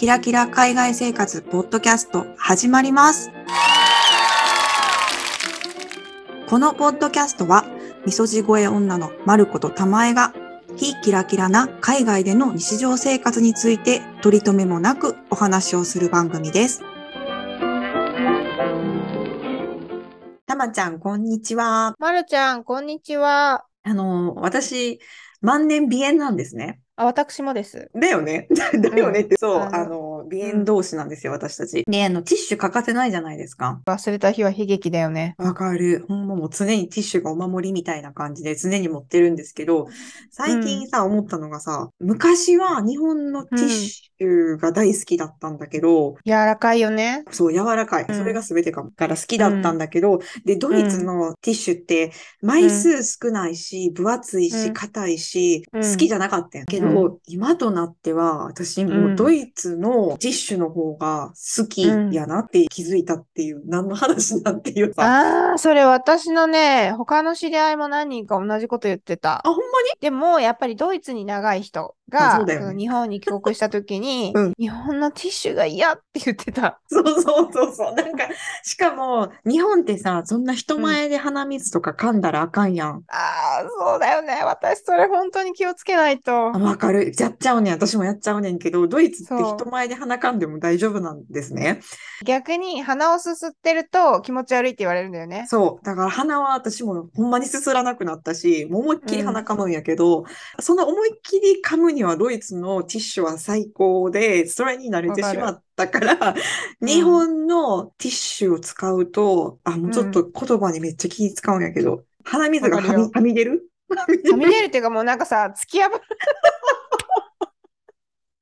キラキラ海外生活ポッドキャスト始まります。このポッドキャストは、みそじ声女のまることたまえが、非キラキラな海外での日常生活について取り留めもなくお話をする番組です。たまちゃん、こんにちは。まるちゃん、こんにちは。あの、私、万年鼻炎なんですね。あ、私もです。だよね。だよねって、そう、あのあの、鼻炎同士なんですよ、私たち。で、あの、ティッシュ欠かせないじゃないですか。忘れた日は悲劇だよね。わかる。ほんまもう常にティッシュがお守りみたいな感じで常に持ってるんですけど、最近さ、思ったのがさ、昔は日本のティッシュが大好きだったんだけど、柔らかいよね。そう、柔らかい。うんそれが全てかも。から好きだったんだけど、で、ドイツのティッシュって、枚数少ないし、分厚いし、うん硬いし、うん好きじゃなかったんやけど、今となっては、私もうドイツのティッシュの方が好きやなって気づいたっていう、何の話なんていうさ。ああ、それ私のね、他の知り合いも何人か同じこと言ってたあ、。ほんまに？でも、やっぱりドイツに長い人あが、ね日本に帰国した時に、うん日本のティッシュが嫌って言ってた。そうそうそうそう。なんか、しかも、日本ってさ、そんな人前で鼻水とか噛んだらあかんやん。ああ、そうだよね。私、それ本当に気をつけないとあ。わかる。やっちゃうねん。私もやっちゃうねんけど、ドイツって人前で鼻かんでも大丈夫なんですね。逆に鼻をすすってると気持ち悪いって言われるんだよね。そう。だから鼻は私もほんまにすすらなくなったし、もう思いっきり鼻かむんやけど、その思いっきり噛むにはドイツのティッシュは最高で、それに慣れてしまったから、日本のティッシュを使うと、あ、もうちょっと言葉にめっちゃ気使うんやけど、鼻水がはみ出る？はみ出るっていうかもうなんかさ、突き破る。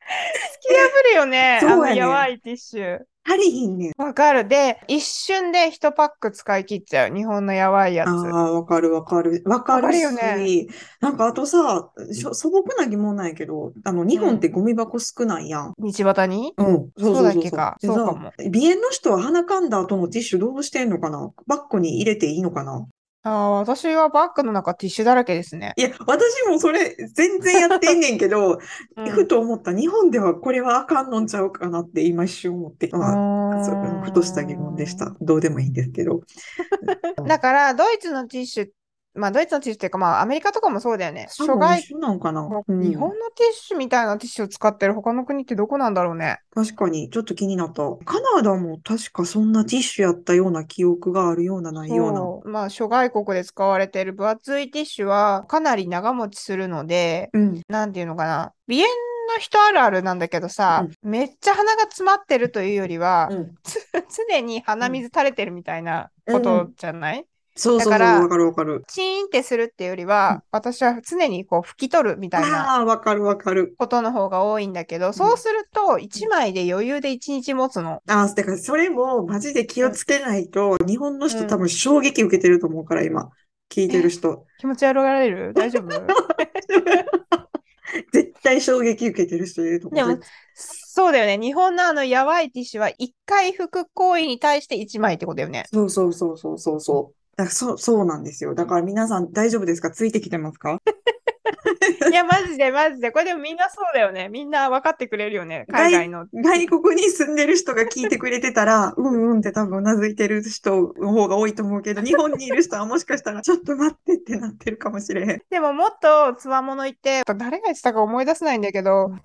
突き破るよね。そうやねあのやばいティッシュ。足りひんねん。わかる。で、一瞬で1パック使い切っちゃう。日本のやばいやつ。ああ、わかるわかる。わかわかるるよねし、なんかあとさ、しょ素朴な疑問なんやけど、あの、日本ってゴミ箱少ないやん。道端に？うん、そうだっけかでそうかもさ鼻炎の人は鼻かんだ後のティッシュどうしてんのかな？バッグに入れていいのかな？ああ、私はバッグの中ティッシュだらけですね。いや、私もそれ全然やってんねんけど、うんふと思った。日本ではこれはあかんのんちゃうかなって今一瞬思って。まあ、そうふとした疑問でした。どうでもいいんですけど。だから、ドイツのティッシュ、まあ、ドイツのティッシュっていうか、まあ、アメリカとかもそうだよね。諸外一緒なんかな。国、うん日本のティッシュみたいなティッシュを使ってる他の国ってどこなんだろうね。確かに、ちょっと気になった。カナダも確かそんなティッシュやったような記憶があるような、ないような。まあ、諸外国で使われている分厚いティッシュはかなり長持ちするので、うん。なんていうのかな。鼻炎の人あるあるなんだけどさ、めっちゃ鼻が詰まってるというよりは、うん。つ常に鼻水垂れてるみたいなことじゃない、そうそうそう、わかるわかる。チーンってするっていうよりは、私は常にこう拭き取るみたいなああ、わかるわかる。ことの方が多いんだけど、そうすると1枚で余裕で1日持つの。ああ、だからそれもマジで気をつけないと、日本の人うん多分衝撃受けてると思うから、今。聞いてる人。気持ち悪がられる？大丈夫？絶対衝撃受けてる人いると思う。でも、そうだよね。日本のあのやばいティッシュは1回拭く行為に対して1枚ってことだよね。そうそうそうそうそうそう。そう、そうなんですよ。だから皆さん大丈夫ですか？ついてきてますか？いや、マジでマジで。これでもみんなそうだよね。みんな分かってくれるよね。海外の。外国に住んでる人が聞いてくれてたら、うんうんって多分うなずいてる人の方が多いと思うけど、日本にいる人はもしかしたらちょっと待ってってなってるかもしれへん。でももっとつわもの言って、誰が言ってたか思い出せないんだけど、うん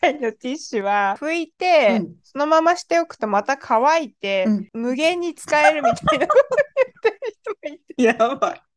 海外のティッシュは拭いて、うんそのまましておくとまた乾いて、うん無限に使えるみたいなこと言ってる人がいて。やばい。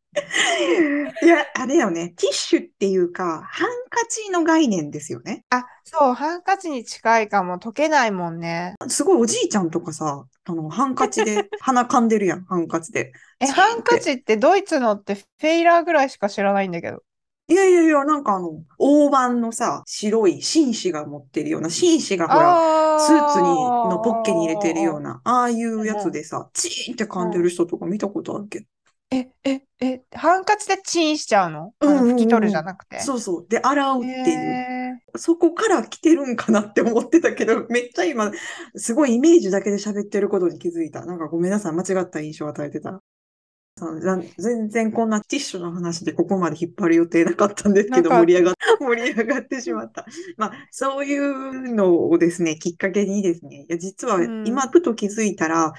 いや、あれよね。ティッシュっていうか、ハンカチの概念ですよね。あ、そう、ハンカチに近いかも。溶けないもんね。すごいおじいちゃんとかさ、あの、ハンカチで 鼻かんでるやん、ハンカチで。え、ハンカチってドイツのってフェイラーぐらいしか知らないんだけど。いやいやいや、なんかあの、大判のさ、白い紳士が持ってるような、紳士がほら、あスーツに、のポッケに入れてるような。な、ああいうやつでさ、チーンって噛んでる人とか見たことあるけど。え、え、え、ハンカチでチンしちゃうの？うんうんうん拭き取るじゃなくて？そうそう。で、洗うっていう。へそこから来てるんかなって思ってたけど、めっちゃ今、すごいイメージだけで喋ってることに気づいた。なんかごめんなさい、間違った印象を与えてた。全然こんなティッシュの話でここまで引っ張る予定なかったんですけど、盛り上がっ 盛り上がってしまった。まあ、そういうのをですね、きっかけにですね、いや、実はうん今ふと気づいたら、うん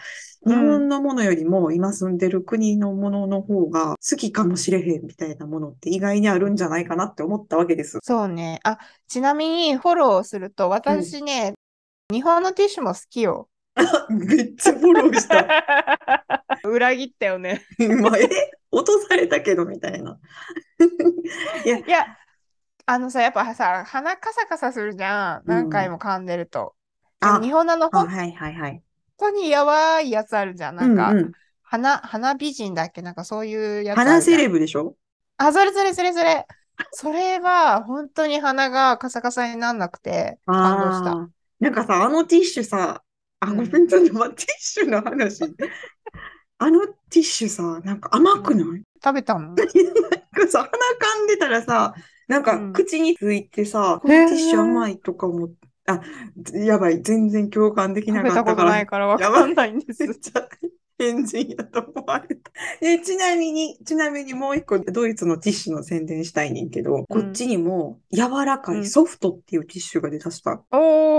日本のものよりも今住んでる国のものの方が好きかもしれへんみたいなものって意外にあるんじゃないかなって思ったわけです。そうね。あ、ちなみにフォローすると、私ね、日本のティッシュも好きよ。めっちゃフォローした。裏切ったよね。まあ、え？落とされたけどみたいな。いや、いや、あのさ、やっぱさ、鼻カサカサするじゃん。うん何回も噛んでると。であも日本のあの、はいはいはい。当にやばいやつあるじゃん。なんか、うんうん。花、花美人だっけ？なんかそういうやつ花セレブでしょ？あ、それそれそれそれ。それは、本当に鼻がカサカサになんなくて、感動した。なんかさ、あのティッシュさ、あ、うん。ごめん、ちょっと待って、ティッシュの話。あのティッシュさ、なんか甘くない？食べたの？なんかさ、鼻噛んでたらさ、なんかうん。口についてさ、このへーティッシュ甘いとかも、あ、やばい、全然共感できなかったから、ないからわかんないんですめ。っちゃ変人やと思われた。で、ちなみに、ちなみにもう一個、ドイツのティッシュの宣伝したいねんけど、こっちにも柔らかうんいソフトっていうティッシュが出だした。おー。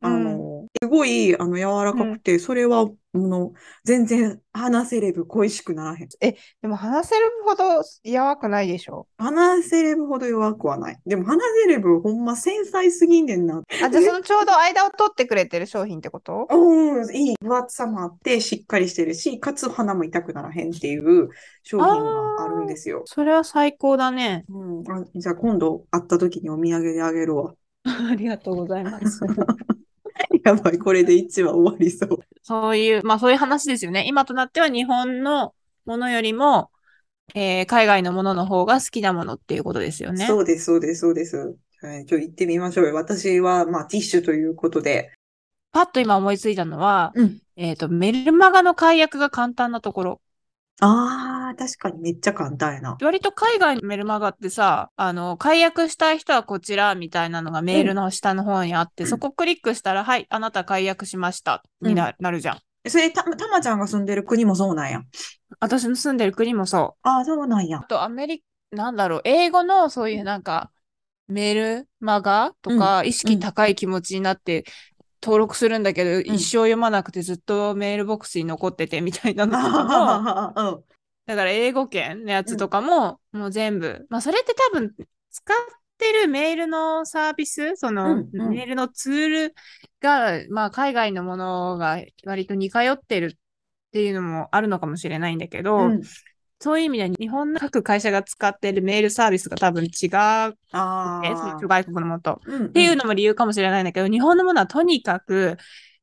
あうんの、すごい、あの、柔らかくて、それは、あの、全然話せれば恋しくならへん。でも話せるほどやばくないでしょ？話せればほど弱くはない。でも話せればほんま繊細すぎんねんな。あ、じゃあそのちょうど間を取ってくれてる商品ってこと？うん、いい分厚さもあって、しっかりしてるし、かつ鼻も痛くならへんっていう商品があるんですよ。それは最高だね。うん、あ、じゃあ今度会った時にお土産であげるわ。ありがとうございます。やばい、これで1話終わりそう。そういう、まあそういう話ですよね。今となっては日本のものよりも、えー海外のものの方が好きなものっていうことですよね。そうです、そうです、そうです。はい、ちょ、行ってみましょうよ。私は、まあ、ティッシュということで。パッと今思いついたのは、うん。えっと、メルマガの解約が簡単なところ。ああ、確かにめっちゃ簡単やな。割と海外のメルマガってさ、あの、解約したい人はこちらみたいなのがメールの下の方にあって、うんそこクリックしたら、はい、あなた解約しました、にな,、なるじゃん。それ、た、たまちゃんが住んでる国もそうなんや。私の住んでる国もそう。ああ、そうなんやあ。と、アメリカ、なんだろう、英語のそういうなんか、メールマガとか、意識高い気持ちになって、登録するんだけど、一生読まなくてずっとメールボックスに残っててみたいなのとかも、うん。だから英語圏のやつとかも、もう全部。まあ、それって多分、使ってるメールのサービス、その、メールのツールが、まあ、海外のものが割と似通ってるっていうのもあるのかもしれないんだけど、うん。そういう意味では日本の各会社が使ってるメールサービスが多分違う、ね、ああ。外国のものと。うん。っていうのも理由かもしれないんだけど、日本のものはとにかく、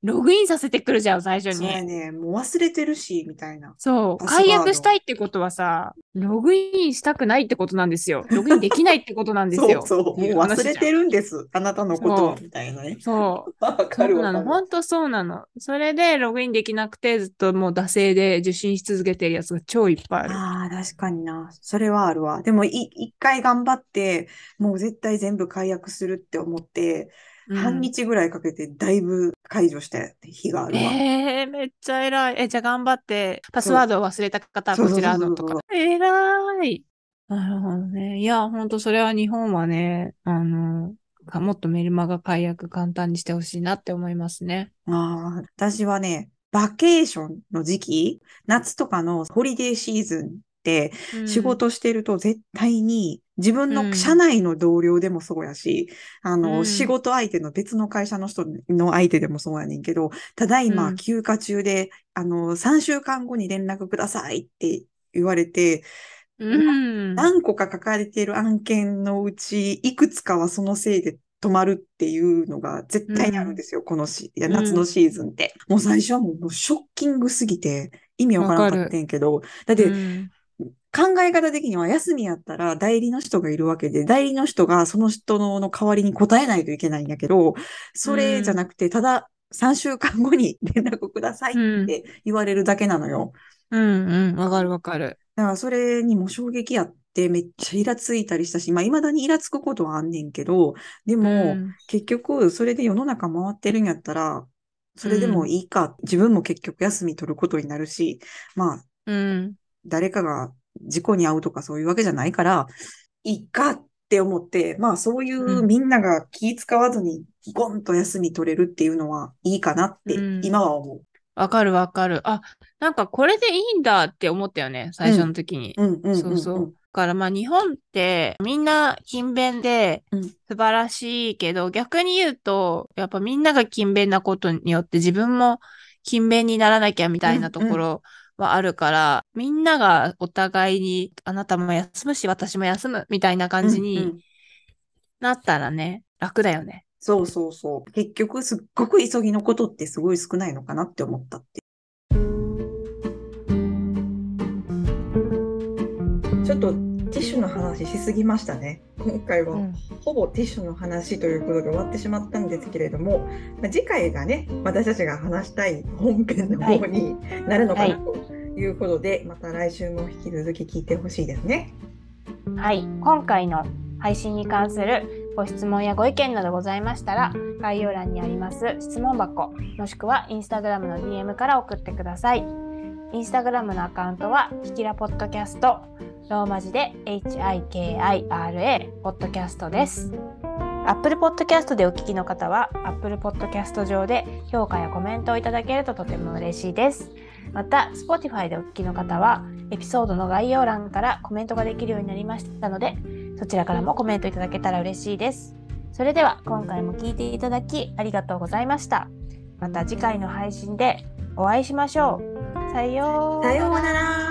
ログインさせてくるじゃん、最初そう。ね。もう忘れてるし、みたいな。そう。解約したいってことはさ、ログインしたくないってことなんですよ。ログインできないってことなんです そうよ。そう。もう忘れてるんです。あなたのことは、そうみたいなね。そう。わかるわかる。そうなの。本当そうなの。それでログインできなくて、ずっともう惰性で受信し続けてるやつが超いっぱいある。ああ、確かにな。それはあるわ。でも、い、一回頑張って、もう絶対全部解約するって思って、うん半日ぐらいかけてだいぶ解除した日があるわ。えー、めっちゃ偉い。え、じゃあ頑張って、パスワードを忘れた方はこちらのとか。偉い。なるほどね。いや、ほんとそれは日本はね、あの、かもっとメルマガ解約簡単にしてほしいなって思いますね。ああ、私はね、バケーションの時期、夏とかのホリデーシーズン仕事してると絶対に自分うん。の社内の同僚でもそうやし、あの、うん。仕事相手の別の会社の人の相手でもそうやねんけど、ただいうん。ま休暇中で、あの、3週間後に連絡くださいって言われて、うん。何個か書かれている案件のうち、いくつかはそのせいで止まるっていうのが絶対にあるんですよ、このし、夏のシーズンって。もう最初はもうショッキングすぎて意味わからなかったんやけど、だってうん考え方的には休みやったら代理の人がいるわけで、代理の人がその人のの代わりに答えないといけないんやけど、それじゃなくて、ただ3週間後に 連絡くださいって言われるだけなのよ。うんうん。わかるわかる。だからそれにも衝撃あって、めっちゃイラついたりしたし、まあ未だにイラつくことはあんねんけど、でも、うん結局それで世の中回ってるんやったら、それでもいいか、自分も結局休み取ることになるし、まあ、うん。誰かが事故に遭うとかそういうわけじゃないから、いいかって思って、まあそういううんみんなが気使わずにゴンと休み取れるっていうのはいいかなってうん今は思う。わかるわかる。あ、なんかこれでいいんだって思ったよね、最初の時に。うんうんうんうん。そうそう。だからまあ日本ってみんな勤勉でうん素晴らしいけど、逆に言うと、やっぱみんなが勤勉なことによって自分も勤勉にならなきゃみたいなところはあるから、みんながお互いにあなたも休むし私も休むみたいな感じうんうにんなったらね、楽だよね。そうそうそう。結局すっごく急ぎのことってすごい少ないのかなって思ったって。ちょっとティッシュの話しすぎましたね。今回はうんほぼティッシュの話ということで終わってしまったんですけれども、まあ次回がね、私たちが話したい本編の方になるのかなということで、また来週も引き続き聞いてほしいですね。はい、今回の配信に関するご質問やご意見などございましたら、概要欄にあります質問箱、もしくはインスタグラムの DM から送ってください。インスタグラムのアカウントは、ひきらポッドキャスト、ローマ字で HIKIRA ポッドキャストです。Apple Podcast でお聞きの方は、Apple Podcast 上で評価やコメントをいただけるととても嬉しいです。また、Spotify でお聞きの方は、エピソードの概要欄からコメントができるようになりましたので、そちらからもコメントいただけたら嬉しいです。それでは今回も聞いていただきありがとうございました。また次回の配信でお会いしましょ。うさようなら。